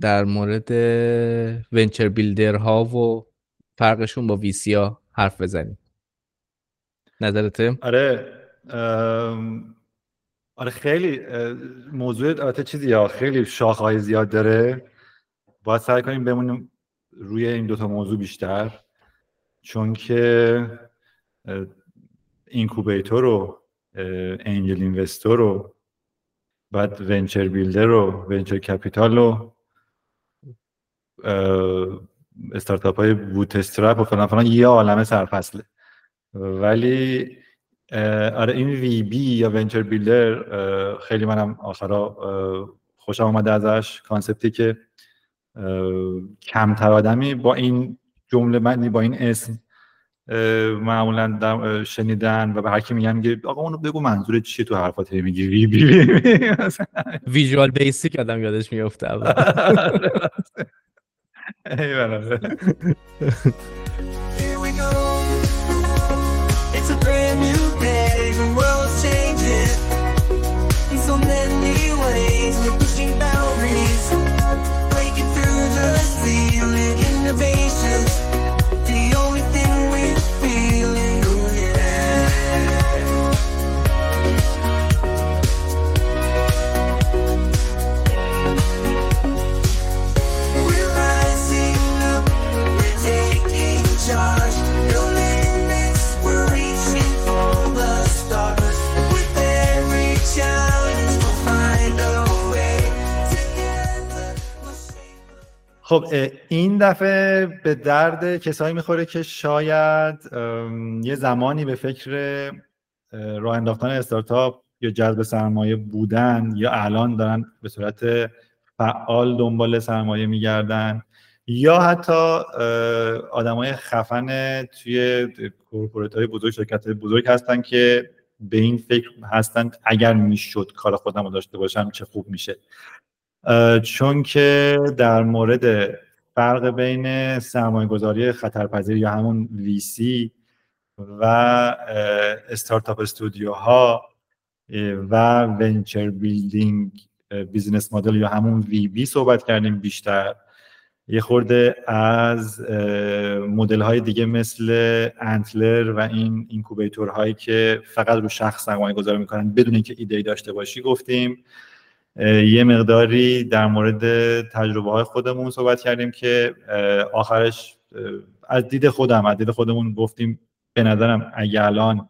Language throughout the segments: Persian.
در مورد ونچر بیلدر ها و فرقشون با ویسی ها حرف بزنیم. نظرته؟ آره آره خیلی موضوع البته چیزی ها خیلی شاخهای زیاد داره. باید سعی کنیم بمونیم روی این دوتا موضوع بیشتر. چون که اینکوبیتور و انجل اینوستور و بعد venture builder و venture capital و استارتاپ های bootstrap و فلان فلان یه عالمه سرفصله. ولی آره این VB یا venture builder خیلی منم اخیرا خوشم آمده ازش concept ی که کمتر آدمی با این جمله بندی با این اسم معمولا شنیدن و به هر کی میگن که آقا اونو بگو منظور چیه تو حرفات میگی وی بی. ویژوال بیسیک آدم یادش میفته It's a brand new day, the world's changing in so many ways. We're pushing boundaries, breaking through the ceiling, innovations. خب این دفعه به درد کسایی می‌خوره که شاید یه زمانی به فکر راه انداختن استارتاپ یا جذب سرمایه بودن یا الان دارن به صورت فعال دنبال سرمایه میگردن یا حتی آدمای خفن توی کورپوریت های بزرگ شرکت های بزرگ هستن که به این فکر هستن اگر می‌شد کار خودم رو داشته باشم چه خوب میشه. چون که در مورد فرق بین سرمایه گذاری خطرپذیر یا همون VC و startup studio ها و venture building business model یا همون VB صحبت کردیم بیشتر. یه خورده از مدل های دیگه مثل Antler و این incubator هایی که فقط رو شخص سرمایه گذاری می‌کنن بدون اینکه ایده ای داشته باشی گفتیم. یه مقداری در مورد تجربه های خودمون صحبت کردیم که آخرش از دید خودم از دید خودمون گفتیم به نظرم اگه الان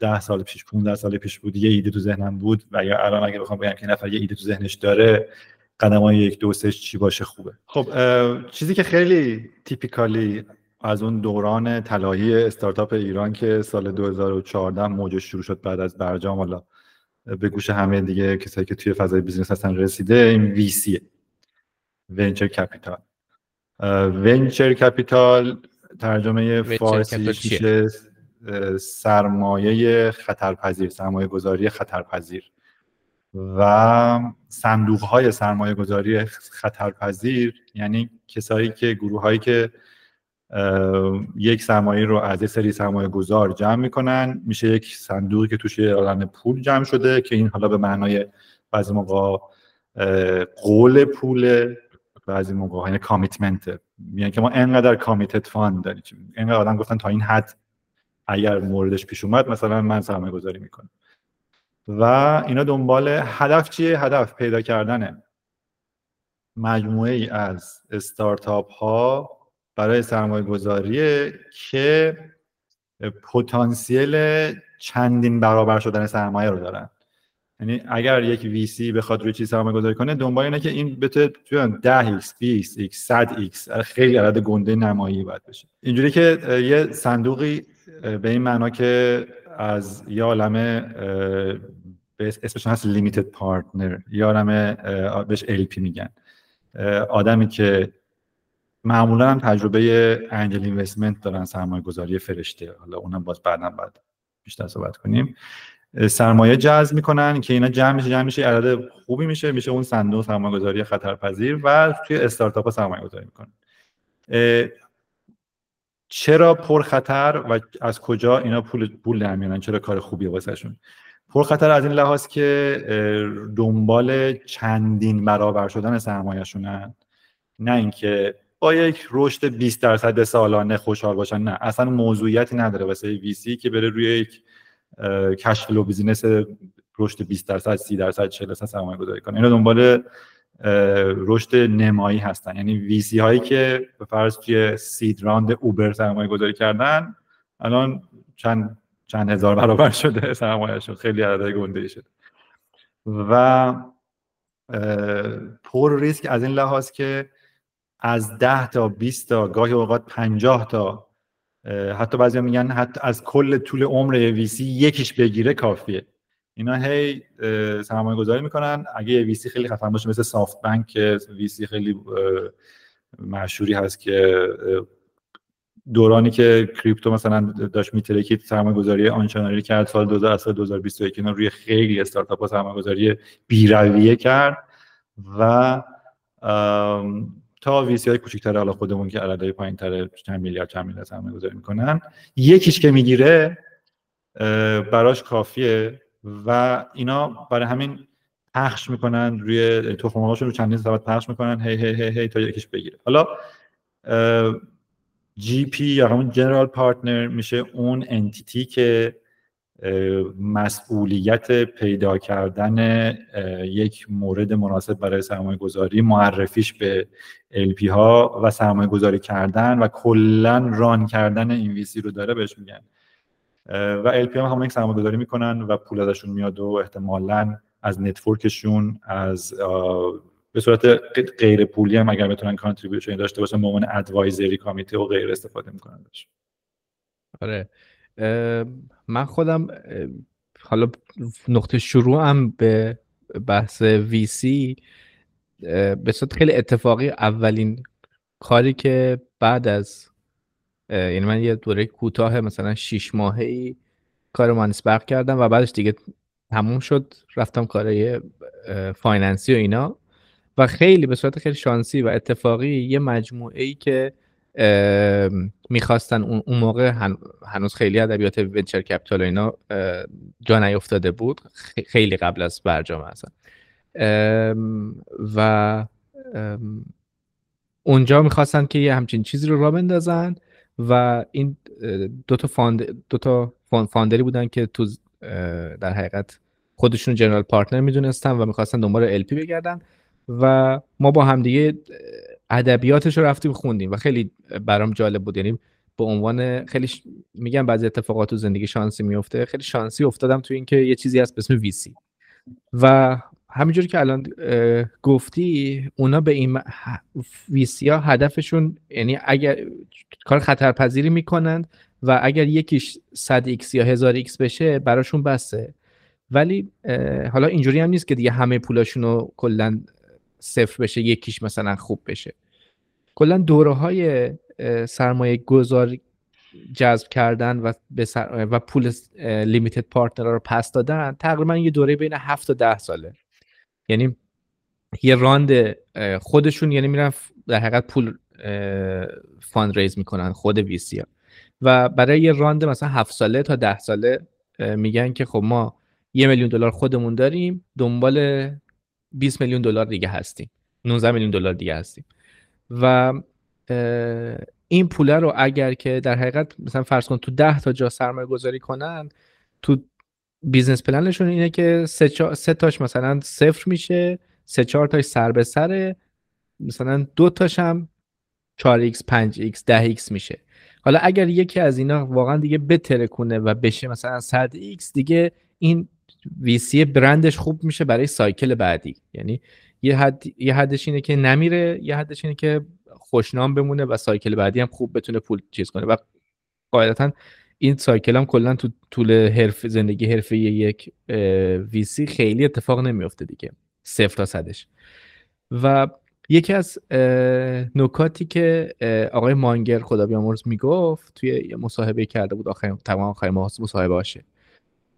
ده سال پیش 15 سال پیش بود یه ایده تو ذهنم بود و یا الان اگه بخوام بگم که نفر یه ایده تو ذهنش داره قدم های یک دو سه چی باشه خوبه. خب چیزی که خیلی تیپیکالی از اون دوران طلایی استارتاپ ایران که سال 2014 موجش شروع شد بعد از برجام حالا به گوش همه دیگه کسایی که توی فضای business هستن رسیده این VC ه venture capital venture capital ترجمه فارسی میشه سرمایه خطرپذیر سرمایه گذاری خطرپذیر. و صندوق های سرمایه گذاری خطرپذیر یعنی کسایی که گروه هایی که یک سرمایه رو از یه سری سرمایه گذار جمع می‌کنن. میشه یک صندوقی که توش یه پول جمع شده که این حالا به معنای بعضی موقع قول پول بعضی موقع یعنی commitment میگن که ما انقدر committed fund داریم. اینقدر آدم گفتن تا این حد اگر موردش پیش اومد مثلا من سرمایه گذاری می‌کنم. و اینا دنبال هدف چیه؟ هدف پیدا کردن مجموعه ای از استارتاپ ها برای سرمایه گذاریه که پتانسیل چندین برابر شدن سرمایه رو دارن. یعنی اگر یک وی سی بخواد روی چیز سرمایه گذاری کنه دنبال اینه که این بتونه 10 x 20 x 100 x خیلی عدد گنده نمایی باید بشه. اینجوری که یه صندوقی به این معنا که از یه عالمه اسمش هست لیمیتد پارتنر یه عالمه بهش LP میگن. آدمی که معمولا هم تجربه انجل اینوستمنت دارن سرمایه گذاری فرشته. حالا اونم باز بعدا بعد بیشتر صحبت کنیم. سرمایه جذب می‌کنن که اینا جمع میشه جمع میشه عدد خوبی میشه میشه اون صندوق سرمایه گذاری خطرپذیر و توی استارتاپ ها سرمایه گذاری می‌کنن چرا پر خطر و از کجا اینا پول پول در چرا کار خوبی واسهشون پرخطر از این لحاظ که دنبال چندین برابر شدن سرمایهشونن. نه اینکه با یک رشد 20 درصد سالانه خوشحال باشن. نه اصلا موضوعیتی نداره واسه VC که بره روی یک cash flow business رشد 20 درصد 30 درصد 40 درصد سرمایه گذاری کنه. اینا دنبال رشد نمایی هستن. یعنی VC هایی که به فرض توی seed round Uber سرمایه گذاری کردن الان چند چند هزار برابر شده سرمایهشون. خیلی عدد گنده شده. و پر ریسک از این لحاظ که از 10 تا 20 تا گاهی اوقات 50 تا حتی بعضی میگن حتی از کل طول عمر ویسی یکیش بگیره کافیه. اینا هی سرمایه گذاری می‌کنن. اگه یه ویسی خیلی خفن باشه مثل سافت بانک که ویسی خیلی مشهوری هست که دورانی که کریپتو مثلا داشت میترکید سرمایه گذاری آنچنانی کرد سال 2021 اینا روی خیلی استارتاپ ها سرمایه گذاری بیرویه کرد و تا ویسی های کوچیک‌تر حالا خودمون که عددهای پایین‌تر چند میلیارد چند میلیارد سرمایه گذاری می‌کنن یکیش که می‌گیره براش کافیه و اینا برای همین پخش می‌کنن روی تخم رو چندین سبد پخش می‌کنن هی هی هی هی تا یکیش بگیره. حالا GP یا همون general partner میشه اون entity که مسئولیت پیدا کردن یک مورد مناسب برای سرمایه گذاری معرفیش به LP ها و سرمایه گذاری کردن و کلا run کردن این VC رو داره بهش میگن. و LP ها هم یک سرمایه گذاری می‌کنن و پول ازشون میاد و احتمالا از network شون از به صورت غیر پولی هم اگر بتونن کانتریبیوشن داشته باشن به عنوان ادوایزری کامیته و غیر استفاده می‌کنن آره. من خودم حالا نقطه شروعم به بحث ویسی به صورت خیلی اتفاقی اولین کاری که بعد از یعنی من یه دوره کوتاه مثلا شیش ماهه ای کار مانسبرق کردم و بعدش دیگه تموم شد رفتم کارهای finance ی و اینا. و خیلی به صورت خیلی شانسی و اتفاقی یه مجموعه ای که می‌خواستن اون موقع هنوز خیلی ادبیات venture capital اینا جا نیفتاده بود. خیلی قبل از برجام هستن. و اونجا می‌خواستن که یه همچین چیزی رو را بندازن و این دو تا found دو تا founder ی بودن که تو در حقیقت خودشون general partner می‌دونستن و می‌خواستن دنبال LP بگردن و ما با همدیگه ادبیاتش رو رفتیم خوندیم و خیلی برام جالب بود. یعنی به عنوان خیلی میگم بعضی اتفاقات تو زندگی شانسی میفته خیلی شانسی افتادم تو اینکه یه چیزی هست به اسم VC و همینجوری که الان گفتی اونا به این ویسی ها هدفشون یعنی اگر کار خطرپذیری می‌کنند و اگر یکیش 100 x یا 1000 x بشه براشون بسه ولی حالا اینجوری هم نیست که دیگه همه پولاشون رو کلا صفر بشه یکیش مثلا خوب بشه. کلا دوره های سرمایه گذار جذب کردن و, و پول لیمیتد پارتنر رو پس دادن تقریبا یه دوره بین 7 تا 10 ساله. یعنی یه round خودشون یعنی میرن در حقیقت پول fund raise می‌کنن خود VC ها. و برای یه round مثلا 7 ساله تا 10 ساله میگن که خب ما یه میلیون دلار خودمون داریم دنبال 20 میلیون دلار دیگه هستیم. 19 میلیون دلار دیگه هستیم. و این پوله رو اگر که در حقیقت مثلا فرض کن تو 10 تا جا سرمایه گذاری کنن تو business plan شون اینه که سه, چا... سه تاش مثلا صفر میشه سه چهار تاش سر به سره مثلا دو تاش هم 4x 5x 10x میشه. حالا اگر یکی از اینا واقعا دیگه بترکونه و بشه مثلا 100x دیگه این VC برندش خوب میشه برای cycle بعدی. یعنی یه, حد، یه حدش اینه که نمیره یه حدش اینه که خوشنام بمونه و cycle بعدی هم خوب بتونه پول چیز کنه. و قاعدتا این سایکل هم کلا تو طول حرف زندگی حرفه یک ویسی خیلی اتفاق نمیفته دیگه صفر تا صدش. و یکی از نکاتی که آقای مانگر خدا بیامرز می‌گفت توی مصاحبه کرده بود آخر تمام آخر مصاحبه باشه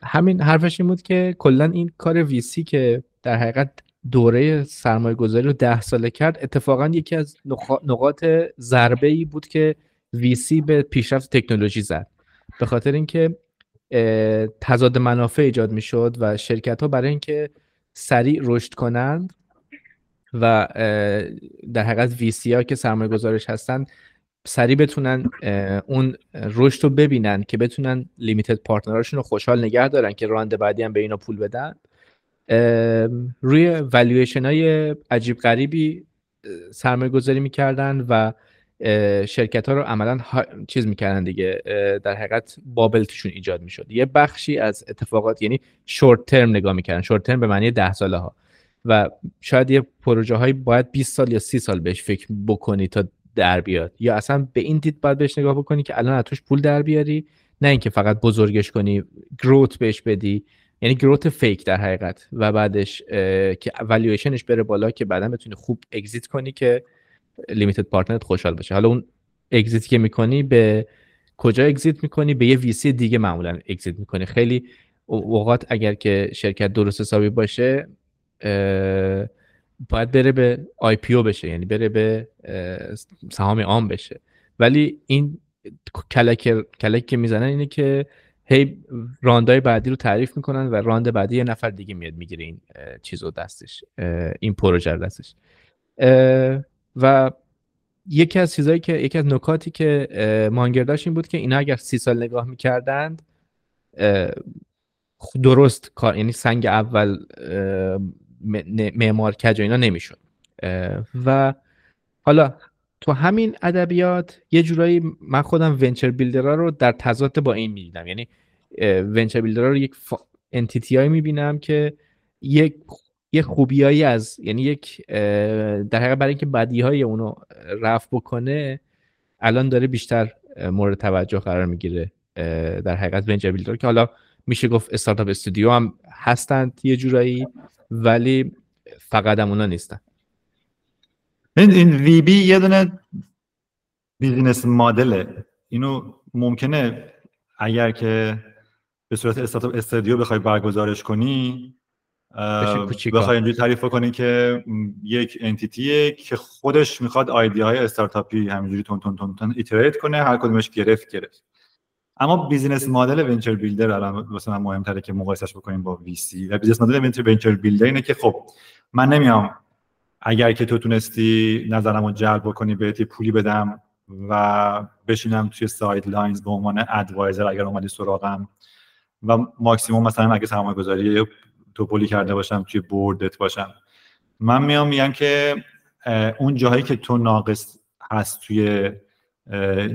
همین حرفش این بود که کلا این کار ویسی که در حقیقت دوره سرمایه گذاری رو ده ساله کرد اتفاقا یکی از نقاط ضربه ای بود که ویسی به پیشرفت تکنولوژی زد. به خاطر اینکه تضاد منافع ایجاد می‌شد و شرکت ها برای اینکه سریع رشد کنند و در حقیقت ویسی ها که سرمایه گذارش هستن سریع بتونن اون رشد رو ببینن که بتونن لیمیتد پارتنراشون رو خوشحال نگه دارن که رانده بعدی هم به اینا پول بدن. روی والویشن های عجیب غریبی سرمایه گذاری می‌کردن و شرکت ها رو عملا چیز می‌کردن دیگه در حقیقت بابل توشون ایجاد می‌شد. یه بخشی از اتفاقات یعنی شورت ترم نگاه می‌کردن. شورت ترم به معنی ده ساله ها و شاید یه پروژه های باید 20 سال یا 30 سال بهش فکر بکنی تا در بیاد. یا اصلا به این دید باید بهش نگاه بکنی که الان از توش پول در بیاری نه اینکه فقط بزرگش کنی growth بهش بدی. یعنی growth fake در حقیقت. و بعدش که والویشنش بره بالا که بعدا بتونی خوب exit کنی که limited partner ت خوشحال باشه حالا اون exit که می‌کنی به کجا exit می‌کنی؟ به یه VC دیگه معمولا exit می‌کنی. خیلی اوقات اگر که شرکت درست حسابی باشه باید بره به IPO بشه یعنی بره به سهام عام بشه. ولی این کلک کلک که می‌زنن اینه که هی راندای بعدی رو تعریف می‌کنن و راند بعدی یه نفر دیگه میاد می‌گیره این چیزو دستش این پروژه دستش. و یکی از چیزایی که یکی از نکاتی که مانگر داشت این بود که اینا اگر سی سال نگاه می‌کردند درست کار یعنی سنگ اول معمار کج اینا نمی‌شد. و حالا تو همین ادبیات یه جورایی من خودم venture builder ها رو در تضاد با این می‌بینم. یعنی venture builder ها رو یک entity هایی می‌بینم که یک یه خوبیایی از یعنی یک در حقیقت برای اینکه بدی های اونو رفع بکنه الان داره بیشتر مورد توجه قرار می‌گیره در حقیقت venture builder که حالا میشه گفت startup studio هم هستند یه جورایی ولی فقط هم اونا نیستن. این این VB یه دونه business model ه اینو ممکنه اگر که به صورت startup studio بخوای برگزارش کنی بخوای اینجوری تعریف کنی که یک entity ه که خودش می‌خواد ایده های استارتاپی همینجوری تون تون تون تون iterate کنه هر کدومش گرفت گرفت. اما business model venture builder الان واسه من مهمتره که مقایسش بکنیم با VC. و business model venture builder اینه که خب من نمیام اگر که تو تونستی نظرم رو جلب بکنی بهت پولی بدم و بشینم توی sidelines به عنوان advisor اگر اومدی سراغم و ماکسیموم مثلا اگه سرمایه گذاری توپولی کرده باشم توی board ت باشم. من میام میگم که اون جاهایی که تو ناقص هست توی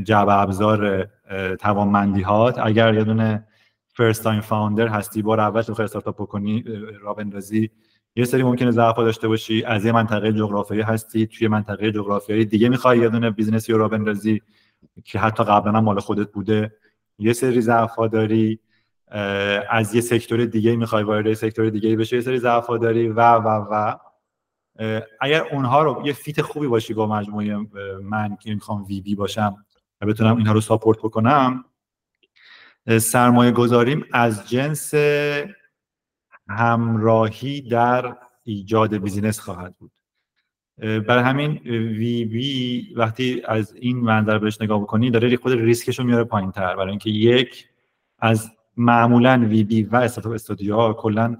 جعبه ابزار توانمندی هات اگر یه دونه first time founder هستی بار اول تو استارتاپ بکنی راه بندازی یه سری ممکنه ضعف داشته باشی. از یه منطقه جغرافیایی هستی توی منطقه جغرافیایی دیگه می‌خوای یه دونه business ی راه بندازی که حتی قبلا مال خودت بوده یه سری ضعف داری. از یه sector دیگه می‌خوای وارد sector دیگه بشه یه سری ضعف داری و و و. اگر اونها رو یه fit خوبی باشی با مجموعه من که می‌خوام VB باشم و بتونم اینها رو support بکنم سرمایه گذاریم از جنس همراهی در ایجاد business خواهد بود. برای همین VB وقتی از این منظر بهش نگاه بکنی داره خود ریسکش رو میاره پایین تر برای اینکه یک از معمولا VB و startup studio ها کلا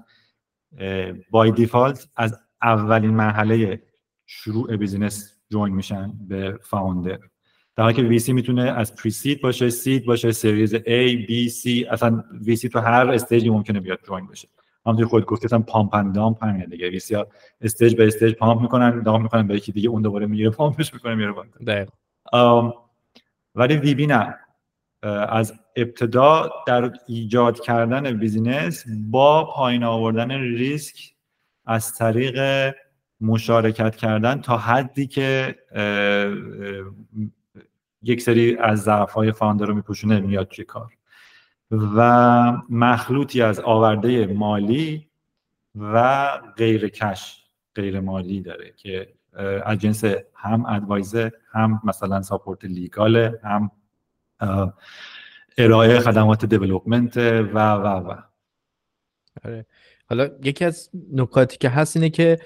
by default از اولین مرحله شروع business join میشن به founder در حالی که VC می‌تونه از pre-seed باشه seed باشه series A B C اصلا VC تو هر stage ی ممکنه بیاد join بشه. همونطور خود گفتم pump and dump همین دیگه. VC stage به stage pump می‌کنن dump می‌کنن به یکی دیگه اون دوباره می‌گیره pump ش می‌کنه میره بالا. ولی VB نه. از ابتدا در ایجاد کردن business با پایین آوردن ریسک از طریق مشارکت کردن تا حدی که یک سری از ضعف های founder رو میپوشونه میاد توی کار و مخلوطی از آورده مالی و غیر cash غیر مالی داره که از جنس هم advisor هم مثلا support legal ه هم ارائه خدمات development و و و آره. حالا یکی از نکاتی که هست اینه که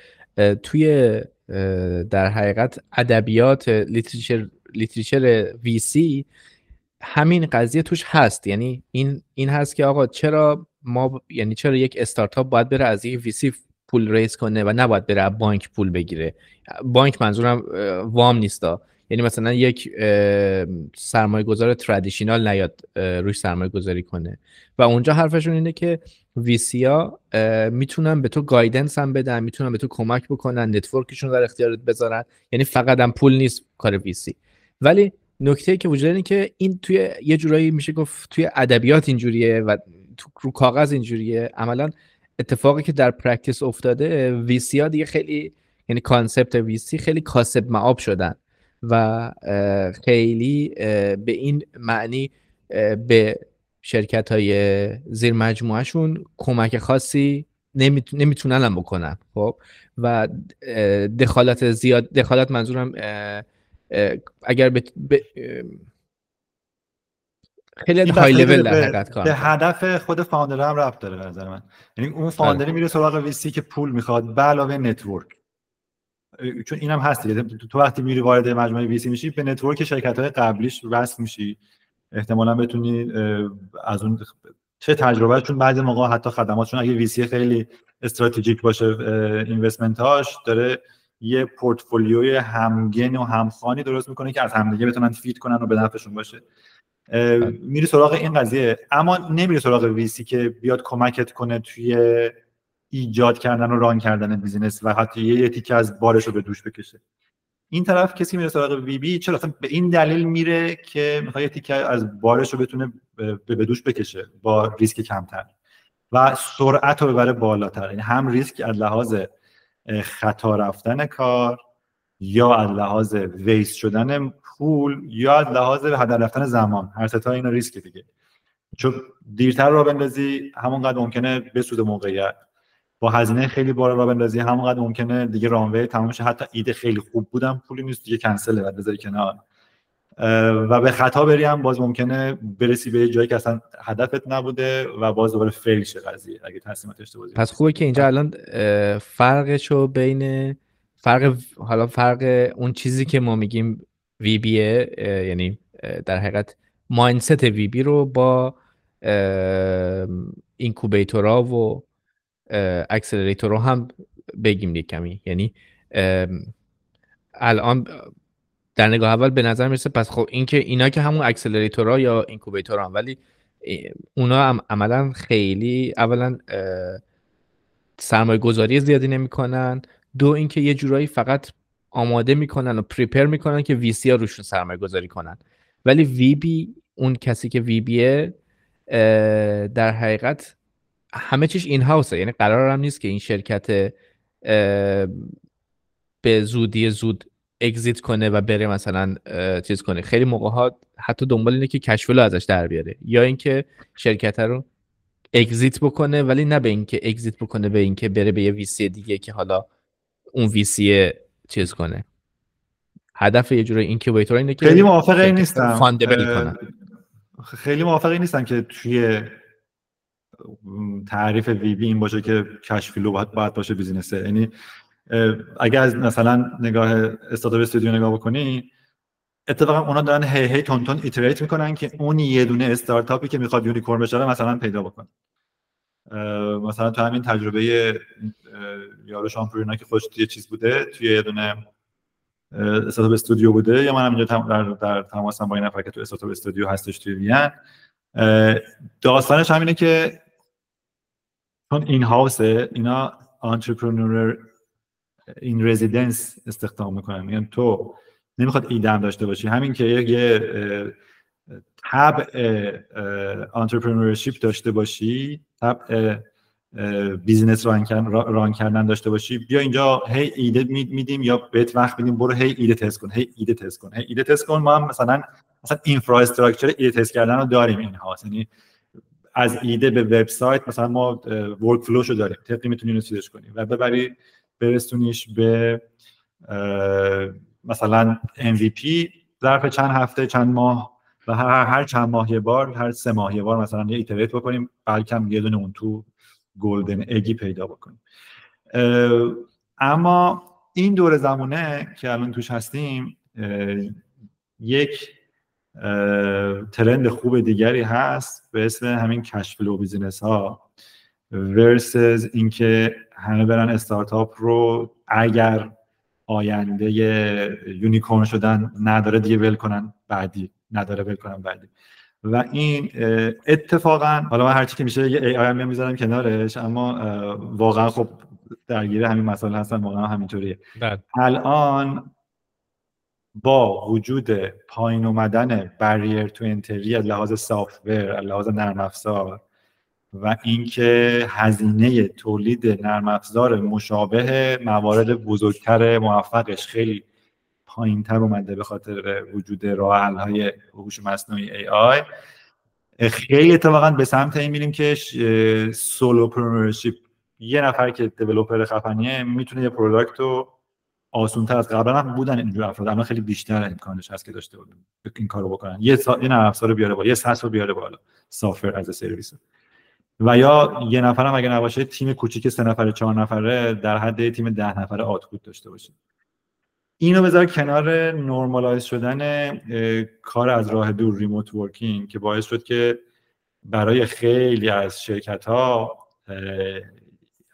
توی در حقیقت ادبیات literature literature VC همین قضیه توش هست. یعنی این این هست که آقا چرا ما یعنی چرا یک استارتاپ باید بره از یک VC پول raise کنه و نباید بره از بانک پول بگیره؟ بانک منظورم وام نیستا. یعنی مثلا یک سرمایه گذار traditional نیاد روش سرمایه گذاری کنه. و اونجا حرفشون اینه که VC ها می‌تونن به تو guidance هم بدن می‌تونن به تو کمک بکنن network شون در اختیارت بذارن. یعنی فقط هم پول نیست کار VC. ولی نکته که وجود اینه که این توی یه جورایی میشه گفت توی ادبیات اینجوریه و تو رو کاغذ اینجوریه. عملا اتفاقی که در practice افتاده VC ها دیگه خیلی یعنی concept VC خیلی کاسب مآب شدن و خیلی به این معنی به شرکت های زیر مجموعهشون کمک خاصی نمی‌تونن هم بکنن خب؟ و دخالت زیاد دخالت منظورم اگر به, خیلی های لول در حقیقت کار به هدف خود founder هم رفت داره به نظر من. یعنی اون founder ی بله. میره سراغ VC که پول می‌خواد به علاوه network چون اینم هست دیگه. تو وقتی میری وارد مجموعه VC میشی به network شرکت های قبلیش وصل میشی. احتمالا بتونی از اون چه تجربه چون بعضی موقع حتی خدماتشون اگه VC خیلی استراتژیک باشه investment هاش داره یه پورتفولیوی همگن و همخوانی درست می‌کنه که از همدیگه بتونن fit کنن و به نفعشون باشه. میری سراغ این قضیه. اما نمیری سراغ VC که بیاد کمکت کنه توی ایجاد کردن و run کردن business و حتی یه تیکه از بارش رو به دوش بکشه. این طرف کسی میره سراغ VB چرا به این دلیل میره که می‌خواد تیکه از بارش رو بتونه به دوش بکشه با ریسک کمتر و سرعت رو ببره بالاتر. یعنی هم ریسک از لحاظ خطا رفتن کار یا از لحاظ waste شدن پول یا از لحاظ هدر رفتن زمان. هر سه تا اینا ریسک دیگه. چون دیرتر را بندازی همونقدر ممکنه بسود موقعیت. با هزینه خیلی بالا را بندازی. همونقدر ممکنه دیگه رانوی تمام شه. حتی ایده خیلی خوب بودم پولی نیست دیگه کنسله بعد بذاری کنار. و به خطا بری هم باز ممکنه برسی به جایی که اصلا هدفت نبوده و باز دوباره فیل شه قضیه اگه تصمیمات اشتباهی پس خوبه که اینجا الان فرقشو بین فرق حالا فرق اون چیزی که ما میگیم VB یعنی در حقیقت mindset VB رو با incubator ا و accelerator رو هم بگیم یک کمی. یعنی الان در نگاه اول به نظر می‌رسه پس خب این که اینا که همون accelerator ها یا incubator هم ولی اونا هم عملا خیلی اولا سرمایه گذاری زیادی نمی‌کنن. دو اینکه یه جورایی فقط آماده می‌کنن و پریپر می‌کنن که وی سی ها روشون سرمایه گذاری کنن. ولی وی بی اون کسی که وی بیه در حقیقت همه چیش این هاوسه یعنی قرار هم نیست که این شرکت به زودی زود اگزیت کنه و بره مثلا چیز کنه. خیلی موقع ها حتی دنبال اینه که کشفلو ازش در بیاره. یا اینکه شرکت رو exit بکنه ولی نه به اینکه exit بکنه به اینکه بره به یه VC دیگه که حالا اون VC چیز کنه. هدف یه جوری incubator اینه که خیلی موافق نیستم. خیلی موافق نیستم که توی تعریف VB این باشه که cash flow باید, باید باشه business ه. یعنی اگر از مثلا نگاه startup studio نگاه بکنی اتفاقا اونا دارن هی هی تند تند iterate می‌کنن که اون یه دونه استارتاپی که می‌خواد unicorn بشه مثلا پیدا بکنه. مثلا تو همین تجربه یارو شامپورینا که خوش یه چیز بوده توی یه دونه استارتاپ استودیو بوده یا من هم اینجا در, در تماسم با این نفر که تو استارتاپ استودیو هستش توی وین. داستانش همینه که چون این هاوسه اینا آنترپرنور این رزیدنس استخدام می‌کنن. میگن تو نمی‌خواد ایدم داشته باشی. همین که یه تب entrepreneurship داشته باشی تب business run, run کردن داشته باشی بیا اینجا هی ایده میدیم یا بهت وقت میدیم برو هی ایده تست کن هی ایده تست کن. هی ایده تست کن ما هم مثلا مثلا infrastructure ایده تست کردن رو داریم in-house ت یعنی از ایده به وبسایت مثلا ما workflow شو داریم. طبقی می‌تونی اینو کنی و ببری برسونیش به مثلا MVP ظرف چند هفته چند ماه و هر, هر چند ماه یه بار هر سه ماه یه بار مثلا یه iterate بکنیم بلکم یه دونه اون تو golden egg ی پیدا بکنیم. اما این دور زمانه که الان توش هستیم یک trend خوب دیگری هست به اسم همین cash flow business ها versus اینکه همه برن استارتاپ رو اگر آینده unicorn شدن نداره دیگه ول کنن بعدی نداره ول کنن بعدی و این اتفاقا حالا من هرچی که میشه یه AI هم می‌ذارم کنارش اما واقعا خب درگیر همین مسائل هستن واقعا همینطوریه بله. الان با وجود پایین اومدن barrier to entry از لحاظ software از لحاظ نرم افزار و اینکه هزینه تولید نرم افزار مشابه موارد بزرگتر موفقش خیلی پایین تر اومده به خاطر وجود راه های هوش مصنوعی AI خیلی اتفاقا به سمت این میریم که solopreneurship یه نفر که developer خفنیه می‌تونه یه product رو آسون تر از قبلا هم بودن اینجور افراد. اما خیلی بیشتر امکانش هست که داشته بودن این کارو بکنن. یه سا... یه نرم افزار بیاره بالا یه SaaS رو بیاره بالا. software as service و یا یه نفر هم اگه نباشه تیم کوچیک سه نفره چهار نفره در حد تیم ده نفره output داشته باشه. اینو بذار کنار normalize شدن کار از راه دور remote working که باعث شد که برای خیلی از شرکت ها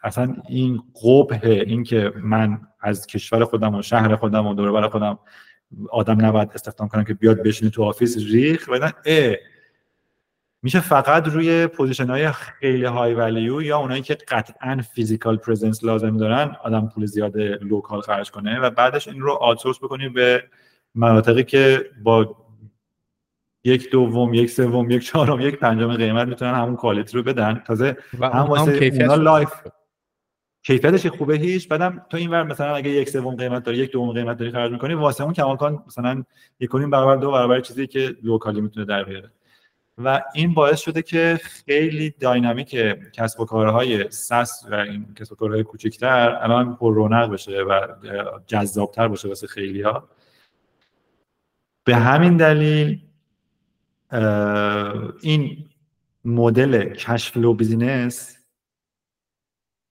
اصلا این قبح این که من از کشور خودم و شهر خودم و دور خودم آدم نباید استخدام کنم که بیاد بشینه تو office ریخت و میشه فقط روی position های خیلی high value یا اونایی که قطعا physical presence لازم دارن آدم پول زیاد local خرج کنه و بعدش این رو outsource بکنیم به مناطقی که با یک دوم یک سوم یک چهارم یک پنجم قیمت می‌تونن همون quality رو بدن. تازه هم واسه اونا life کیفیتش خوبه هیچ. بعدم تو این ور مثلا اگه یک سوم قیمت داری یک دوم قیمت داری خرج می‌کنی واسه اون کماکان مثلا یک برابر دو برابر چیزی که locally می‌تونه در بیاره. و این باعث شده که خیلی dynamic کسب و کارهای SaaS و این کسب و کارهای کوچکتر الان پر رونق بشه و جذابتر باشه واسه خیلی ها به همین دلیل این مدل cash flow business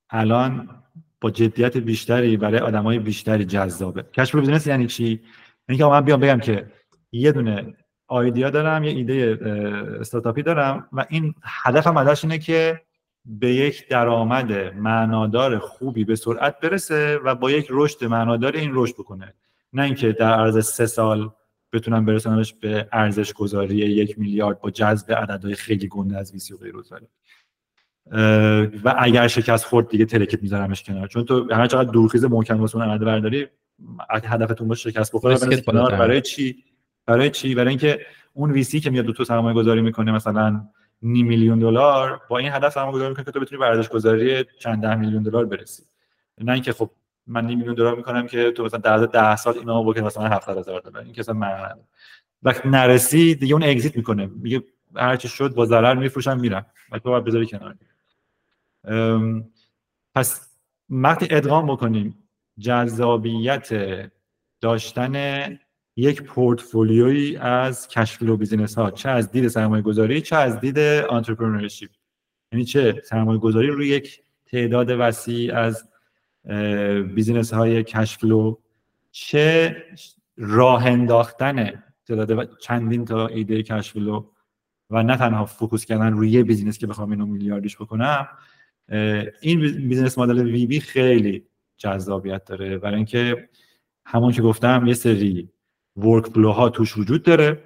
الان با جدیت بیشتری برای آدمای بیشتری جذابه. cash flow business یعنی چی؟ یعنی که من بیام بگم که یه دونه idea دارم یه ایده استارتاپی دارم و این هدفم ازش اینه که به یک درآمد معنادار خوبی به سرعت برسه و با یک رشد معنادار این رشد بکنه. نه اینکه در عرض سه سال بتونم برسونمش به ارزش گذاری یک میلیارد با جذب عددهای خیلی گنده از ویسی و غیره. و اگر شکست خورد دیگه ترکت میذارمش کنار. چون تو هر چقدر دورخیز محکم واسه اون عدد برداری هدفتون باشه شکست بخوره برای چی؟ برای چی؟ برای اینکه اون ویسی که میاد دو تو سرمایه گذاری می‌کنه مثلا نیم میلیون دلار با این هدف سرمایه گذاری می‌کنه که تو بتونی ارزش گذاری چند ده میلیون دلار برسی. نه اینکه خب من نیم میلیون دلار می‌کنم که تو مثلا در ده سال اینا بکنی مثلا 700 هزار دلار. این که مثلا من وقتی نرسی دیگه اون exit می‌کنه. میگه هر چی شد با ضرر میفروشم میرم. و تو باید بذاری کنار. پس وقتی ادغام بکنیم جذابیت داشتن یک پورتفولیوی از cash flow business ها چه از دید سرمایه گذاری چه از دید entrepreneurship یعنی چه سرمایه گذاری روی یک تعداد وسیع از business های cash flow چه راه انداختن تعداد چندین تا ایده cash flow و نه تنها focus کردن روی یه business که بخوام اینو میلیاردیش بکنم این business model VB خیلی جذابیت داره برای اینکه همون که گفتم یه سری work ها توش وجود داره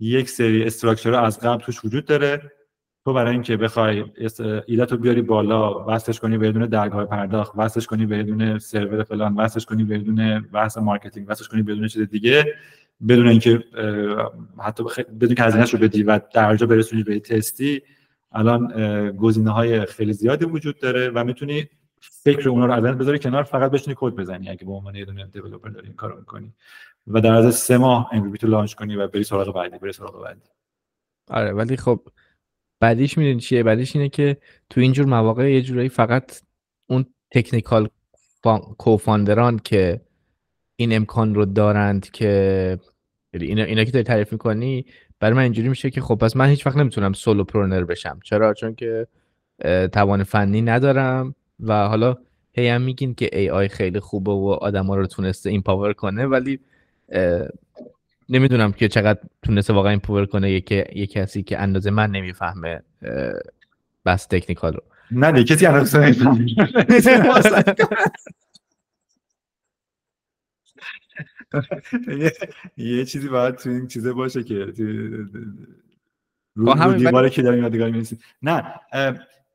یک سری structure از قبل توش وجود داره تو برای اینکه بخوای ایدت رو بیاری بالا وصلش کنی بدون درگاه پرداخت وصلش کنی بدون سرور فلان وصلش کنی بدون بحث marketing وصلش کنی بدون چیز دیگه بدون اینکه حتی. بدون که هزینه‌اش رو بدی و درجا برسونی به تستی الان گزینه های خیلی زیادی وجود داره و می‌تونی فکر اونا رو الان بذاری کنار فقط بشینی کد بزنی. اگه به عنوان یه دونه developer داری این کارو می‌کنی و در از سه ماه MVP تو لانچ کنی و بری سراغ بعدی بری سراغ بعدی. آره ولی خب بعدیش می‌دونی چیه؟ بعدیش اینه که تو اینجور مواقع یه جورایی فقط اون تکنیکال کوفاندران که این امکان رو دارند که یعنی اینا, اینا که داری تعریف می‌کنی برای من اینجوری میشه که خب پس من هیچ وقت نمی‌تونم سولو پرونر بشم. چرا؟ چون که توان فنی ندارم و حالا هی هم میگین که AI خیلی خوبه و آدما رو تونسته empower کنه ولی نمی‌دونم که چقدر تونسته واقعا empower کنه یکی یه کسی که اندازه من نمی‌فهمه بحث technical رو. نه دیگه کسی اندازه نمی‌فهمه. یه- چیزی باید تو این چیزه باشه که رو, خب رو دیواره که داریم یادگاری می‌نویسیم نه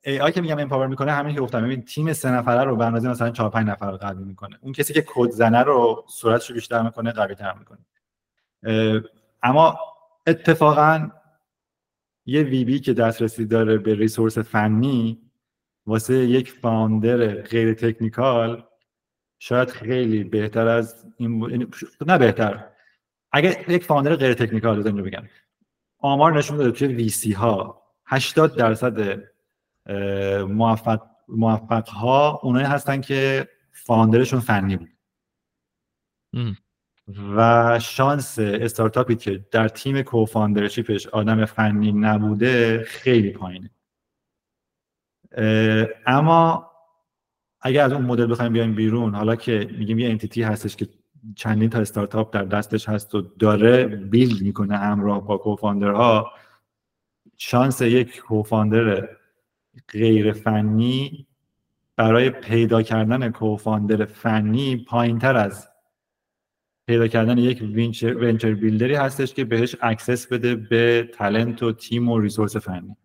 AI که میگم empower می‌کنه همین که گفتم. ببین تیم سه نفره رو به اندازه مثلا 4 5 نفر رو قوی می‌کنه. اون کسی که کد زنه رو سرعتش رو بیشتر می‌کنه قوی تر می‌کنه اما اتفاقا یه VB که دسترسی داره به resource فنی واسه یک founder غیر technical شاید خیلی بهتر از این بود- یعنی نه بهتر. اگه یک founder غیر technical رو بگم. آمار نشون داده توی وی سی ها 80 درصد موفق موفق ها اونایی هستن که فاوندرشون فنی بود. و شانس استارتاپی که در تیم کوفاندرشیپش آدم فنی نبوده خیلی پایینه. اما اگر از اون مدل بخوایم بیایم بیرون حالا که میگیم یه انتیتی هستش که چندین تا استارتاپ در دستش هست و داره build می‌کنه همراه با co-founder ها شانس یک co-founder غیر فنی برای پیدا کردن co-founder فنی پایین تر از پیدا کردن یک venture, venture builder ی هستش که بهش access بده به talent و تیم و resource فنی.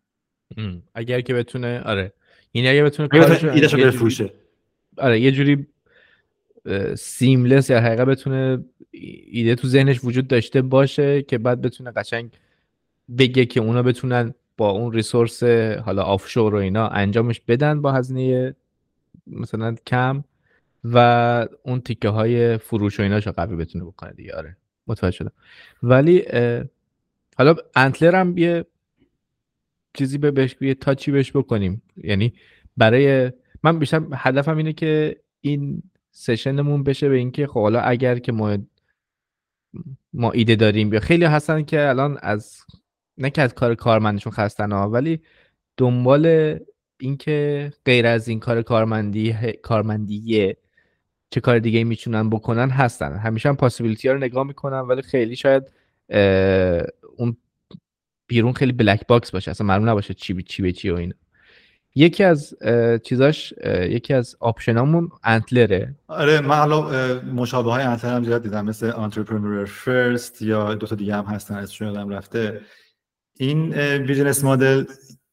اگر که بتونه آره این اگه بتونه اگه بتونه ایدهشو یه جوری- بفروشه آره یه جوری سیملس یا حقیقت بتونه ایده تو ذهنش وجود داشته باشه که بعد بتونه قشنگ بگه که اونا بتونن با اون ریسورس حالا آفشور و اینا انجامش بدن با هزینه مثلا کم و اون تیکه های فروش و ایناشو قوی بتونه بکنه دیگه. آره متوجه شدم. ولی حالا انتلر هم یه چیزی به بهش یه تاچی بهش بکنیم. یعنی برای من بیشتر هدفم اینه که این سشنمون بشه به اینکه خب حالا اگر که ما ما ایده داریم یا خیلی هستن که الان از نه که از کار کارمندشون خستن ها ولی دنبال اینکه غیر از این کار کارمندی کارمندیه چه کار دیگه می‌تونن بکنن هستن. همیشه هم پاسیبیلیتی ها رو نگاه می‌کنن ولی خیلی شاید اون بیرون خیلی black box باشه اصلا معلوم نباشه چی به چی به چی و اینا. یکی از چیزاش یکی از option امون Antler ه. آره من حالا مشابه های Antler هم زیاد دیدم مثل Entrepreneur First یا دو تا دیگه هم هستن ازشون یادم رفته. این business model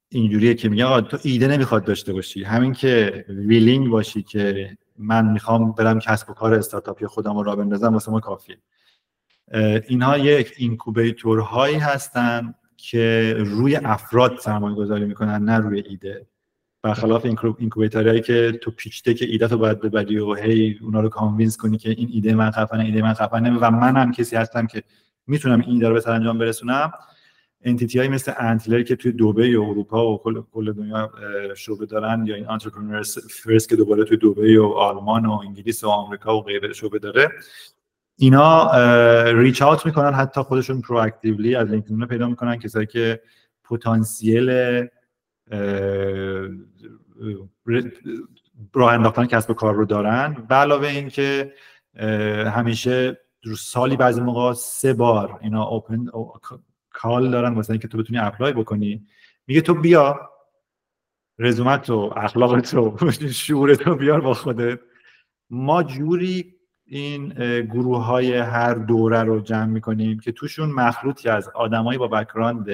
اینجوریه که میگه آقا تو ایده نمی‌خواد داشته باشی. همین که willing باشی که من می‌خوام برم کسب و کار استارتاپی خودم رو را بندازم واسه ما کافیه. اینها یک incubator هایی هستن که روی افراد سرمایه گذاری می‌کنن نه روی ایده. برخلاف incubator هایی که تو pitch ته که ایده تو باید ببری و هی اونا رو convince کنی که این ایده من خفنه ایده من خفنه و من هم کسی هستم که می‌تونم این ایده رو به سرانجام برسونم. entity های مثل Antler که توی دبی و اروپا و کل, کل دنیا شعبه دارن یا این Entrepreneurs First که دوباره توی دبی و آلمان و انگلیس و آمریکا و غیره شعبه داره. اینا reach out می‌کنن حتی خودشون proactively از LinkedIn پیدا می‌کنن. کسایی که پتانسیل راه انداختن کسب و کار رو دارن. به علاوه اینکه همیشه در سالی بعضی موقع سه بار اینا open call دارن واسه اینکه تو بتونی apply بکنی. میگه تو بیا. رزومت و اخلاقت و شعورت رو بیار با خودت. ما جوری این گروه های هر دوره رو جمع می‌کنیم که توشون مخلوطی از آدمایی با background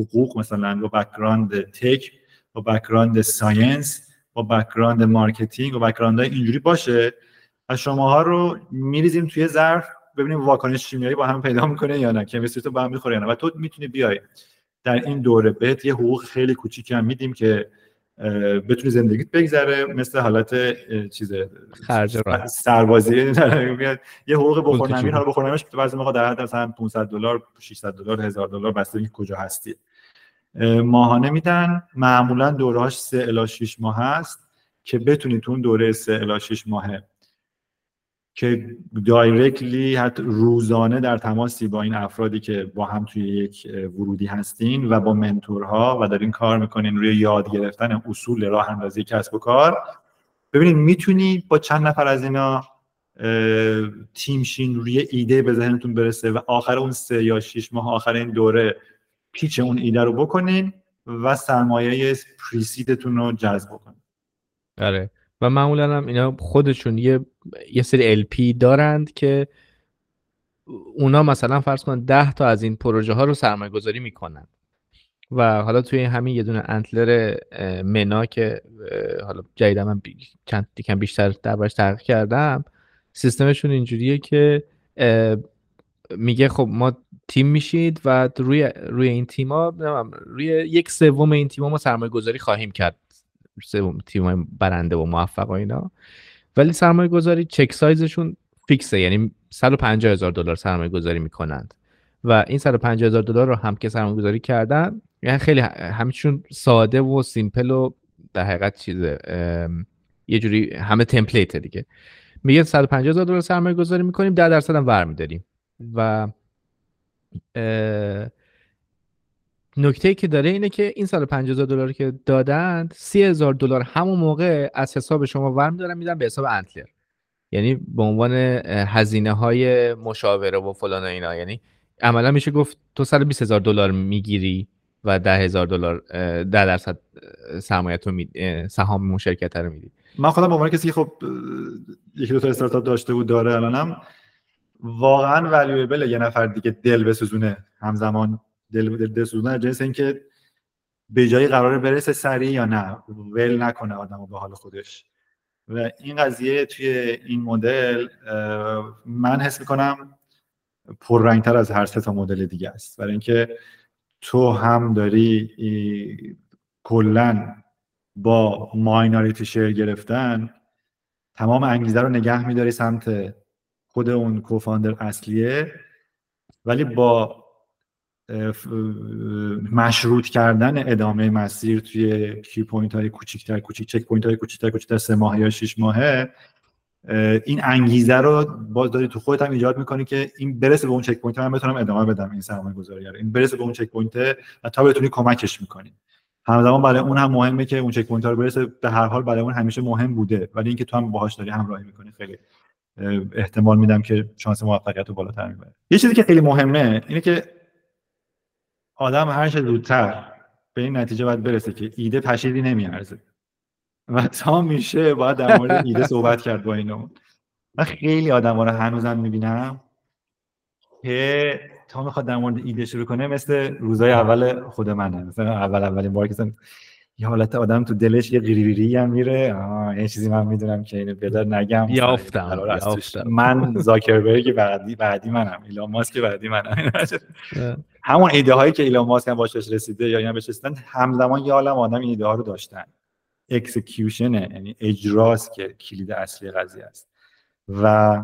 حقوق مثلا با background tech با background science با background marketing و background اینجوری باشه و شماها رو میریزیم توی ظرف ببینیم واکنش شیمیایی با هم پیدا می‌کنه یا نه chemistry تو با هم می‌خوره یا نه و تو می‌تونی بیای در این دوره بهت یه حقوق خیلی کوچیکی هم میدیم که بتونی زندگیت بگذره مثل حالت چیز خرج. سربازی میاد یه حقوق بخور پول تو نمیر جیبه. حالا بخور نمیش بعضی موقع در حد مثلا 500 دلار 600 دلار 1000 دلار بسته کجا هستی اه، ماهانه میدن. معمولا دورهاش 3 الی 6 ماه هست که بتونی تو اون دوره 3 الی 6 ماهه که دایرکتلی حتی روزانه در تماسی با این افرادی که با هم توی یک ورودی هستین و با منتورها و دارین کار می‌کنین روی یاد گرفتن اصول راه اندازی کسب و کار. ببینید می‌تونی با چند نفر از اینا تیمشین روی ایده به ذهنتون برسه و آخر اون سه یا شیش ماه آخر این دوره پیچ اون ایده رو بکنین و سرمایه پریسیدتون رو جذب بکنین. آره. و معمولا هم اینا خودشون یه یه سری LP دارند که اونا مثلا فرض کن 10 تا از این پروژه ها رو سرمایه گذاری می‌کنن. و حالا توی همین یه دونه انتلر منا که حالا جدیدا من چند یکم بیشتر دربارش تحقیق کردم سیستمشون اینجوریه که میگه خب ما تیم میشید و روی روی این تیما روی یک سوم این تیما ما سرمایه گذاری خواهیم کرد. سوم تیم برنده و موفق و اینا. ولی سرمایه گذاری چک سایزشون فیکسه یعنی 150 هزار دلار سرمایه گذاری می‌کنند. و این 150 هزار دلار رو هم که سرمایه گذاری کردن یعنی خیلی ه- همشون ساده و سیمپل و در حقیقت چیزه یه جوری همه تمپلیته دیگه. میگه 150 هزار دلار سرمایه گذاری می‌کنیم 10 درصد هم ور میداریم. و نکته که داره اینه که این سال 50000 دلار که دادند 30000 دلار همون موقع از حساب شما ور میدارن میدن به حساب انتلر. یعنی به عنوان هزینه های مشاوره و فلان و اینا. یعنی عملا میشه گفت تو 120 هزار دلار می‌گیری و 10 هزار دلار اه، 10 درصد سرمایه تو می اه، سهام اون شرکت رو میدی. من خودم به عنوان کسی که خب یکی دو تا استارتاپ داشته بود داره الانم. واقعا ولیویبل یه نفر دیگه دل بسوزونه. همزمان دل دل بسوزونه. از جنس اینکه به جایی قراره برسه سریع یا نه. ول نکنه آدمو به حال خودش. و این قضیه توی این مدل من حس می‌کنم پررنگتر از هر سه تا مدل دیگه است. برای اینکه تو هم داری کلا با minority share گرفتن تمام انگیزه رو نگه میداری سمت خود اون co-founder اصلیه ولی با مشروط کردن ادامه مسیر توی key point های کوچیکتر کوچیک checkpoint های کوچیکتر کوچیکتر سه ماه یا شش ماهه اه، این انگیزه رو باز داری تو خودت هم ایجاد می‌کنی که این برسه به اون checkpoint من بتونم ادامه بدم این سرمایه گذاری رو. این برسه به اون checkpoint و تا بتونی کمکش می‌کنی. همزمان برای اون هم مهمه که اون checkpoint رو برسه به هر حال برای اون همیشه مهم بوده ولی اینکه تو هم باهاش داری همراهی می‌کنی خیلی احتمال میدم که شانس موفقیت رو بالاتر می‌بره. یه چیزی که خیلی مهمه اینه که آدم هر چه زودتر به این نتیجه باید برسه که ایده پشیزی نمیارزه. و تا میشه باید در مورد ایده صحبت کرد با اینو. من خیلی آدم رو هنوزم می‌بینم که تا می‌خواد در مورد ایده شروع کنه مثل روزای اول خود منه. مثلا اول اولین بار که یه حالت آدم تو دلش یه قریری هم میره. آه یه چیزی من می‌دونم که اینو بدار نگم. یافتم،. من زاکربرگ بعدی بعدی منم. ایلان ماسک بعدی منم. همون ایده هایی که ایلان ماسک هم باش بهش رسیده یا اینا بهش رسیدن همزمان یه عالم آدم این ایده ها رو داشتن. execution ه یعنی اجراست که کلید اصلی قضیه است. و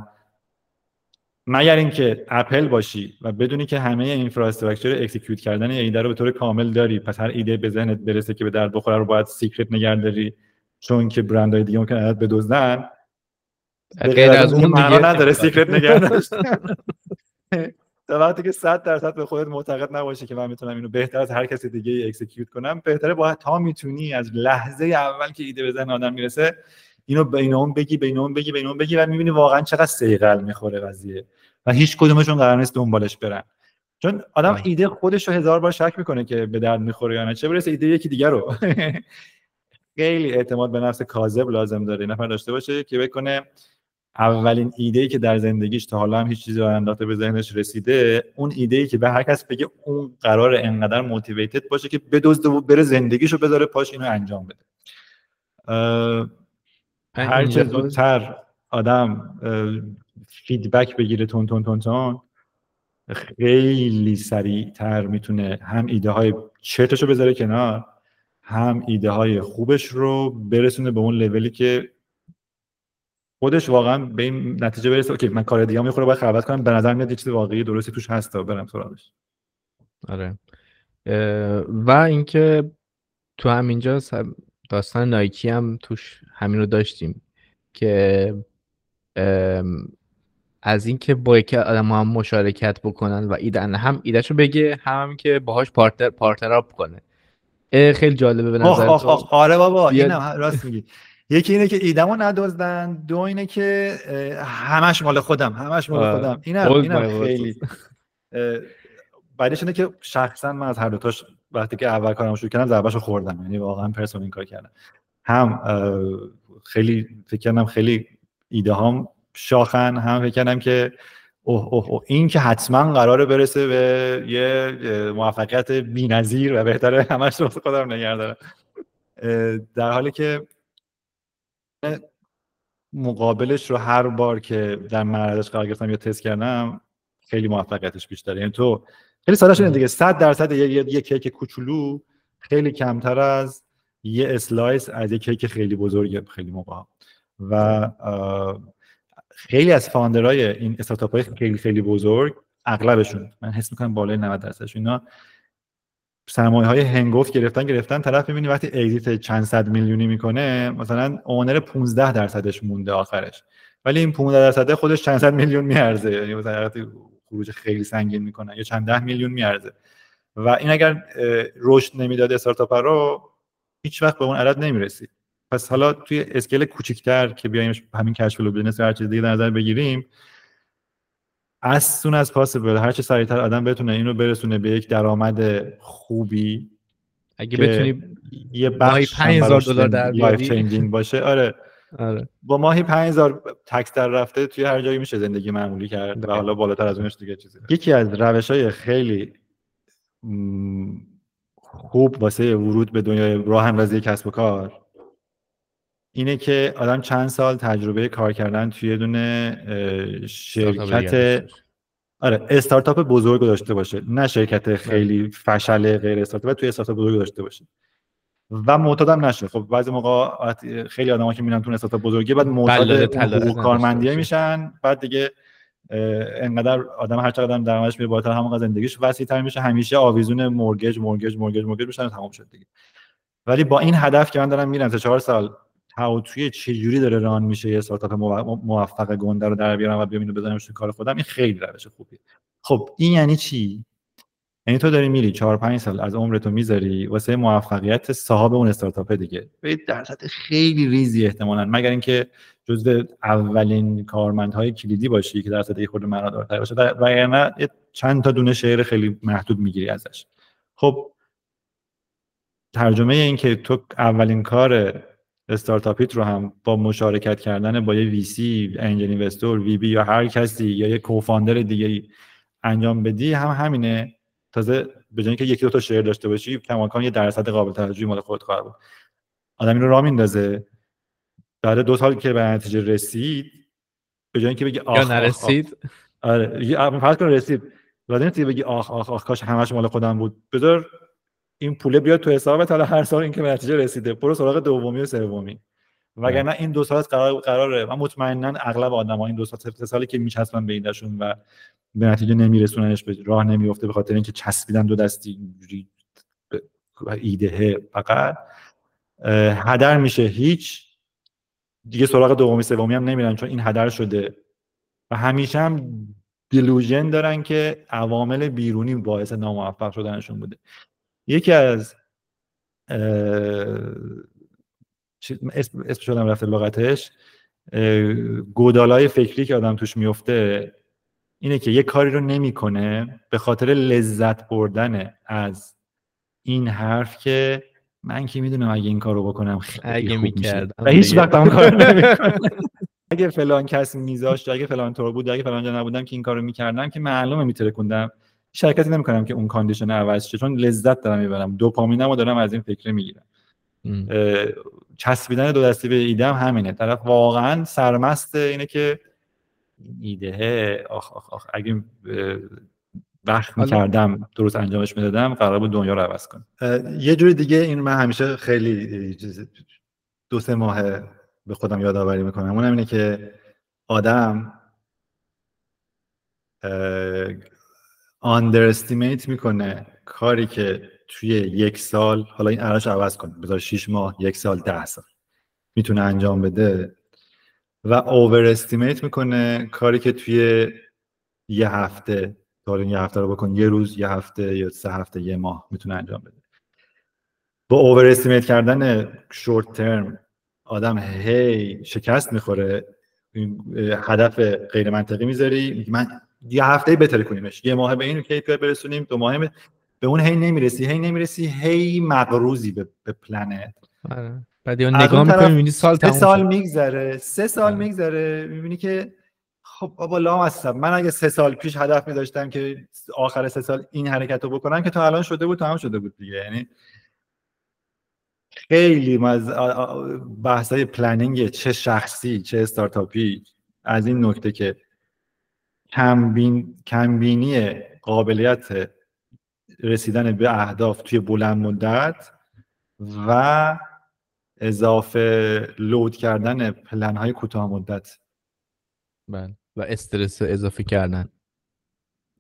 مگر اینکه اپل باشی و بدونی که همه infrastructure execute کردن ایده رو به طور کامل داری. پس هر ایده به ذهنت برسه که به درد بخوره رو باید secret نگه داری. چون که برندهای دیگه ممکن ازت بدزدن. غیر از اون معنا دیگه نداره secret نگه داشتن. تا وقتی که 100 درصد به خودت معتقد نباشی که من می‌تونم اینو بهتر از هر کسی دیگه execute کنم بهتره باید تا می‌تونی از لحظه اول که ایده به ذهن آدم می‌رسه اینو بین اون بگی بین اون بگی بین اون بگی و می‌بینی واقعا چقدر سیقل می‌خوره قضیه. و هیچ کدومشون قرار نیست دنبالش برن. چون آدم آه. ایده خودش رو هزار بار شک می‌کنه که به درد می‌خوره یا نه. چه برسه ایده یکی دیگر رو. خیلی اعتماد به نفس کاذب لازم داره. نفر داشته باشه که بکنه اولین ایده ای که در زندگیش تا حالا هم هیچ چیزی انداخته به ذهنش رسیده اون ایده ای که به هر کس بگه اون قرار انقدر موتیویتد باشه که بدزده و بره زندگیشو بذاره پاش اینو انجام بده. هر چه زودتر آدم feedback بگیره تون تون تون تون خیلی سریعتر می‌تونه هم ایده های چرتش رو بذاره کنار هم ایده های خوبش رو برسونه به اون لولی که خودش واقعا به این نتیجه برسه. OK من کار دیگه می‌خوره باید خلوت کنم. به نظر میاد یه چیز واقعی درستی توش هست تا برم سراغش. آره. و اینکه تو همینجا داستان Nike هم توش همین رو داشتیم که از اینکه با یکی آدم هم مشارکت بکنن و ایدن هم ایدهشو بگه هم, که باهاش partner partner up کنه خیلی جالبه به نظر آخ تو آخ آره بابا بیاد- اینم راست میگی یکی اینه که ایدمو ندزدن دو اینه که همش مال خودم همش مال. خودم اینم اینم. خیلی بعدش اینه که شخصا من از هر دوتاش وقتی که اول کارم شروع کردم ضربهشو خوردم. یعنی واقعا پرسونال این کار کردم هم خیلی فکر کردم خیلی ایده هام شاخن هم فکر کردم که اوه اوه اوه این که حتما قراره برسه به یه موفقیت بی‌نظیر و بهتره همش رو خودم نگه دارم اه، در حالی که مقابلش رو هر بار که در معرضش قرار گرفتم یا تست کردم خیلی موفقیتش بیشتره. یعنی تو خیلی سادهش اینه دیگه. 100 درصد یه, کیک کوچولو خیلی کمتر از یه slice از یه کیک خیلی بزرگ خیلی موقع. و اه، خیلی از founder های این استارتاپ های خیلی خیلی بزرگ اغلبشون من حس می‌کنم بالای 90 درصدشون اینا سرمایه های هنگفت گرفتن گرفتن. طرف می‌بینی وقتی exit چند صد میلیونی می‌کنه مثلا owner 15 درصدش مونده آخرش. ولی این 15 درصده خودش چند صد میلیون میارزه. یعنی مثلا وقتی خروج خیلی سنگین می‌کنن یا چند ده میلیون میارزه. و این اگر رشد نمی‌داد استارتاپ رو هیچ وقت به اون عدد نمی‌رسید. پس حالا توی scale کوچیکتر که بیایم همین cash flow business یا هر چیز دیگه در نظر بگیریم as soon as possible هر چه سریعتر آدم بتونه اینو برسونه به یک درآمد خوبی اگه که بتونی یه بخش 5000 دلار در باشه. آره. آره. با ماهی 5000 تکس در رفته توی هر جایی میشه زندگی معمولی کرد و دقیقاً. حالا بالاتر از اونش دیگه چیزی یکی از روش های خیلی خوب واسه ورود به دنیای راه اندازی کسب و کار اینه که آدم چند سال تجربه کار کردن توی دونه شرکت. آره استارتاپ بزرگ داشته باشه. نه شرکت خیلی فشل غیر استارتاپ توی استارتاپ بزرگ داشته باشه. و معتادم نشه. خب بعضی موقع خیلی آدما که میرن تو استارتاپ بزرگی بعد معتاد کارمندی. میشن. بعد دیگه انقدر آدم هر چقدر درآمدش میره بالاتر همون زندگیش وسیع‌تر میشه. همیشه آویزون مورگج مورگج مورگج مورگج میشن تمام شد دیگه. ولی با این هدف که من دارم میرم تا چهار سال توی چه جوری داره ران میشه یه استارتاپ مو- موفق گنده رو در بیارم و بیام اینو بزنمش تو کار خودم این خیلی روش خوبیه. خب این یعنی چی؟ یعنی تو داری میری 4 5 سال از عمرتو می‌ذاری واسه موفقیت صاحب اون استارتاپ دیگه. به درصد خیلی ریزی احتمالاً. مگر اینکه جزو اولین کارمندهای کلیدی باشی که درصد خورده معنادارتر باشه. و- یه چند تا دونه شعر خیلی محدود می‌گیری ازش. خب ترجمه این که تو اولین کار استارتاپیت رو هم با مشارکت کردن با یه ویسی انجل اینوستور وی بی یا هر کسی یا یه کوفاندر دیگه انجام بدی هم همینه. تازه به جای اینکه یکی دو تا شیر داشته باشی کماکان یه درصد قابل توجهی مال خودت خواهد بود. آدم اینو راه میندازه. بعد دو سال که به نتیجه رسید به جای اینکه بگی آخ یا نرسید؟ آره فرض کن رسید. بعد این بگی آخ آخ آخ کاش همش مال خودم بود. بذار این پوله بیاد تو حسابت حالا هر سال اینکه به نتیجه رسیده. برو سراغ دومی و سومی. وگرنه این دو سال قرار قراره. من مطمئنا اغلب آدم‌ها این دو سال سه سالی که میچسبن به ایدهشون و به نتیجه نمیرسوننش به راه نمیفته به خاطر اینکه چسبیدن دو دستی اینجوری ایده فقط. هدر میشه هیچ. دیگه سراغ دومی سومی هم نمیرن چون این هدر شده. و همیشه هم دیلوژن دارن که عوامل بیرونی باعث ناموفق شدنشون بوده. یکی از اسم یادم رفته لغتش. گودالای فکری که آدم توش میفته اینه که یه کاری رو نمی‌کنه به خاطر لذت بردن از این حرف که من که می‌دونم اگه این کارو بکنم خیلی اگه خوب میشه. و هیچ. وقت هم کار نمی‌کنه. اگه فلان کس میذاشت اگه فلان طور بود اگه فلان جا نبودم که این کارو می‌کردم که معلومه میترکوندم. شرکتی نمی‌کنم که اون کاندیشن عوض شه چون لذت دارم می‌برم. دوپامینمو دارم از این فکر می‌گیرم. چسبیدن دو دستی به ایده هم همینه. طرف واقعا سرمست اینه که ایده. آخ آخ آخ اگه وقت می‌کردم درست انجامش می‌دادم قرار بود دنیا رو عوض کنم. یه جور دیگه این من همیشه خیلی دو سه ماه به خودم یادآوری می‌کنم. اونم اینه که آدم آندرستیمیت می‌کنه کاری که توی یک سال حالا این عرش عوض کنه بذار 6 ماه یک سال ده سال می‌تونه انجام بده. و overestimate می‌کنه کاری که توی یه هفته تا یه هفته رو بکن یه روز یه هفته یا سه هفته یه ماه می‌تونه انجام بده. با overestimate کردن short term آدم هی شکست می‌خوره. هدف غیر منطقی می‌ذاری. من یه هفته بهتر کنیمش. یه ماه به این KPI برسونیم دو ماه به اون هی نمی‌رسی هی نمی‌رسی هی مقروزی به, به پلنت. بعد یا نگاه می‌کنی می‌بینی سال سه سال میگذره سه سال آره. میگذره. می‌بینی که خب بابا الانم هستم من اگه سه سال پیش هدف میداشتم که آخر سه سال این حرکت رو بکنم که تا الان شده بود تمام شده بود دیگه. یعنی خیلی از بحثای planning چه شخصی چه استارتاپی از این نکته که کمبین کمبینی قابلیت رسیدن به اهداف توی بلند مدت و اضافه لود کردن پلن های کوتاه مدت. بله. و استرس اضافه کردن.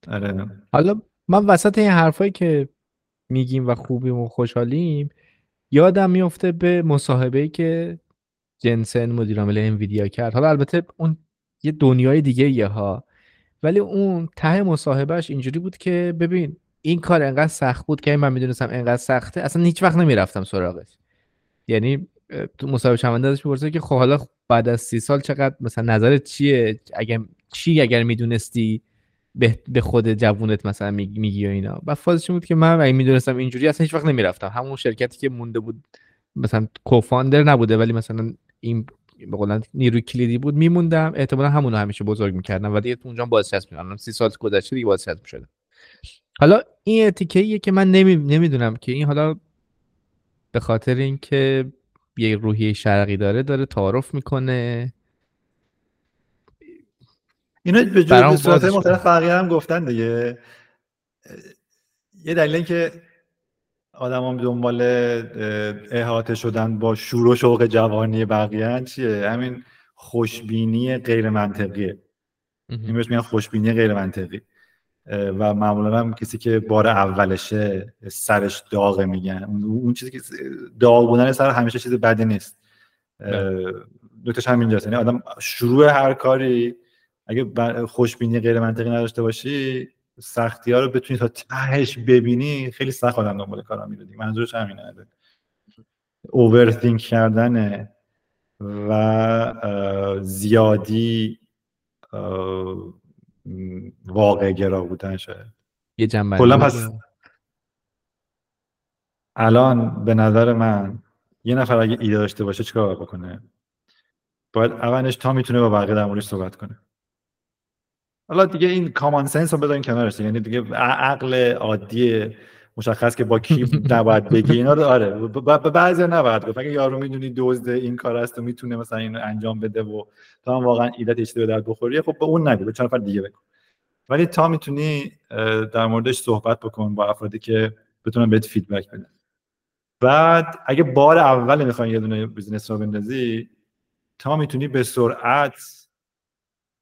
آره. حالا من وسط این حرفایی که میگیم و خوبیم و خوشحالیم یادم میفته به مصاحبه که جنسن مدیر عامل انویدیا کرد. حالا البته اون یه دنیای دیگه یه ها. ولی اون ته مصاحبهش اینجوری بود که ببین این کار انقدر سخت بود که من می‌دونستم انقدر سخته اصلا هیچ وقت نمی‌رفتم سراغش. یعنی تو مصاحبه شونده ازش می‌پرسه که خب حالا بعد از سی سال چقدر مثلا نظرت چیه؟ اگر چی اگر می‌دونستی به خود جوونت مثلا میگی و اینا. و فازش بود که من اگه می‌دونستم اینجوری اصلا هیچ وقت نمی‌رفتم. همون شرکتی که مونده بود مثلا کوفاندر نبوده ولی مثلا این به قولن نیروی کلیدی بود میموندم. احتمالا همون رو همیشه بزرگ می‌کردم و دیگه اونجا بازچسب می‌کردم سی سال گذشته دیگه بازچسب شده حالا این اتیکه که من نمی... نمی‌دونم که این حالا به خاطر اینکه یه روحیه شرقی داره داره تعارف می‌کنه. اینو به جور صورت مختلف بقیه هم گفتن دیگه. یه دلیل که آدم هم دنبال احاطه شدن با شور و شوق جوانی بقیه چیه؟ همین خوشبینی غیر منطقیه این بهش میگن خوشبینی غیر منطقی و معمولا هم کسی که بار اولشه سرش داغه میگن. اون چیزی که داغ بودن سر همیشه چیز بدی نیست. نکتهش هم اینجاست یعنی آدم شروع هر کاری اگه خوشبینی غیر منطقی نداشته باشی سختی ها رو بتونی تا تهش ببینی خیلی سخت آدم دنبال کارا میره منظورش همینه. اوورثینک کردن و زیادی واقع گرا بودن شاید. یه جنبه کلا پس الان به نظر من یه نفر اگه ایده داشته باشه چیکار بکنه؟ باید اولش تا می‌تونه با بقیه در موردش صحبت کنه. حالا دیگه این کامان سنس رو بذارین کنارش یعنی دیگه عقل عادی مشخص که با کی نباید بگی. اینا رو آره به بعضی نباید گفت. اگه یارو می‌دونی دزد این کار است و می‌تونه مثلا اینو انجام بده و تا هم واقعا ایدت اشتباه درد بخوری خب به اون نگو به چند نفر دیگه بگو. ولی تا می‌تونی در موردش صحبت بکن با افرادی که بتونن بهت feedback بدن. بعد اگه بار اول می‌خوای یه دونه business رو بندازی تا می‌تونی به سرعت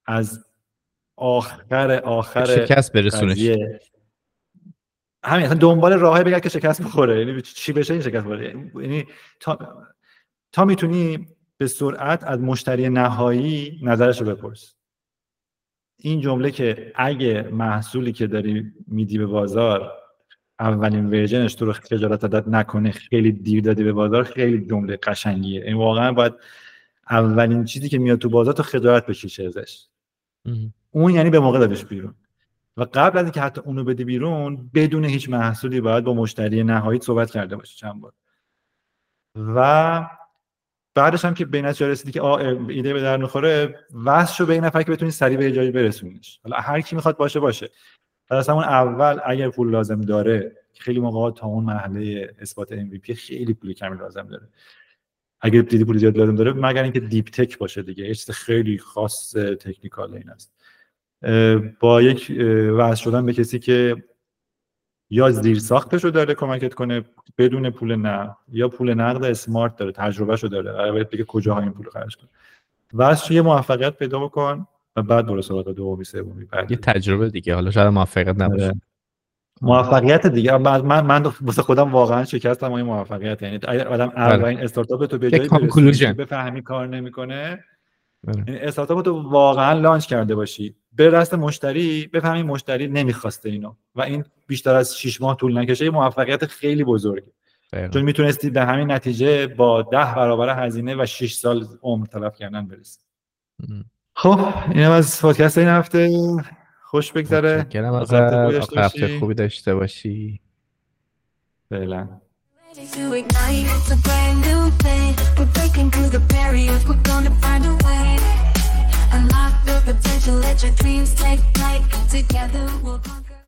از آخر آخر شکست برسونش. همین دنبال راهی بگرد که شکست بخوره. یعنی چی بشه این شکست بخوره؟ یعنی تا تا می‌تونی به سرعت از مشتری نهایی نظرش رو بپرس. این جمله که اگه محصولی که داری میدی به بازار اولین ورژنش تو رو خجالت عادت نکنه خیلی دیر دادی به بازار خیلی جمله قشنگیه. این واقعا باید اولین چیزی که میاد تو بازار تو خجالت بکشه ازش. اون یعنی به موقع دادش بیرون. و قبل از اینکه حتی اونو بدی بیرون بدون هیچ محصولی باید با مشتری نهایی صحبت کرده باشی چند بار. و بعدش هم که به نتیجه رسیدی که ایده به در می‌خوره واسه شو به این نفر که بتونی سریع به جایی برسونیش. حالا هر کی می‌خواد باشه باشه. از همون اول اگر پول لازم داره خیلی موقع تا اون مرحله اثبات MVP خیلی پول کمی لازم داره. اگر دیدی پول زیاد لازم داره مگر اینکه دیپ تک باشه دیگه. چیز خیلی خاص تکنیکال این است. با یک وضع شدن به کسی که یا زیر ساختش رو داره کمکت کنه بدون پول نه یا پول نقد اسمارت داره تجربه شو داره قرار باید بگه کجاها این پول خرج کن واسه یه موفقیت پیدا بکن و بعد برو سراغ دومی سومی بعد یه تجربه دیگه حالا شاید موفقیت نباشه. آره. موفقیت دیگه. من من من واسه خودم واقعا شکستم این موفقیت. یعنی آدم بله. اولین استارتاپ تو به جایی بفهمی کار نمی‌کنه بله. یعنی استارتاپ تو واقعا لانچ کرده باشی. به دست مشتری بفهمی مشتری نمی‌خواسته اینو و این بیشتر از 6 ماه طول نکشه یه موفقیت خیلی بزرگه دقیقاً. چون می‌تونستی به همین نتیجه با ده برابر هزینه و 6 سال عمر تلف کردن برسی. خب اینم از پادکست این هفته خوش بگذره هفته خوبی داشته باشی. فعلا Ready to ignite, it's a brand new thing. We're breaking through the barriers, we're gonna find a way. Unlock the potential, let your dreams take flight. Together we'll.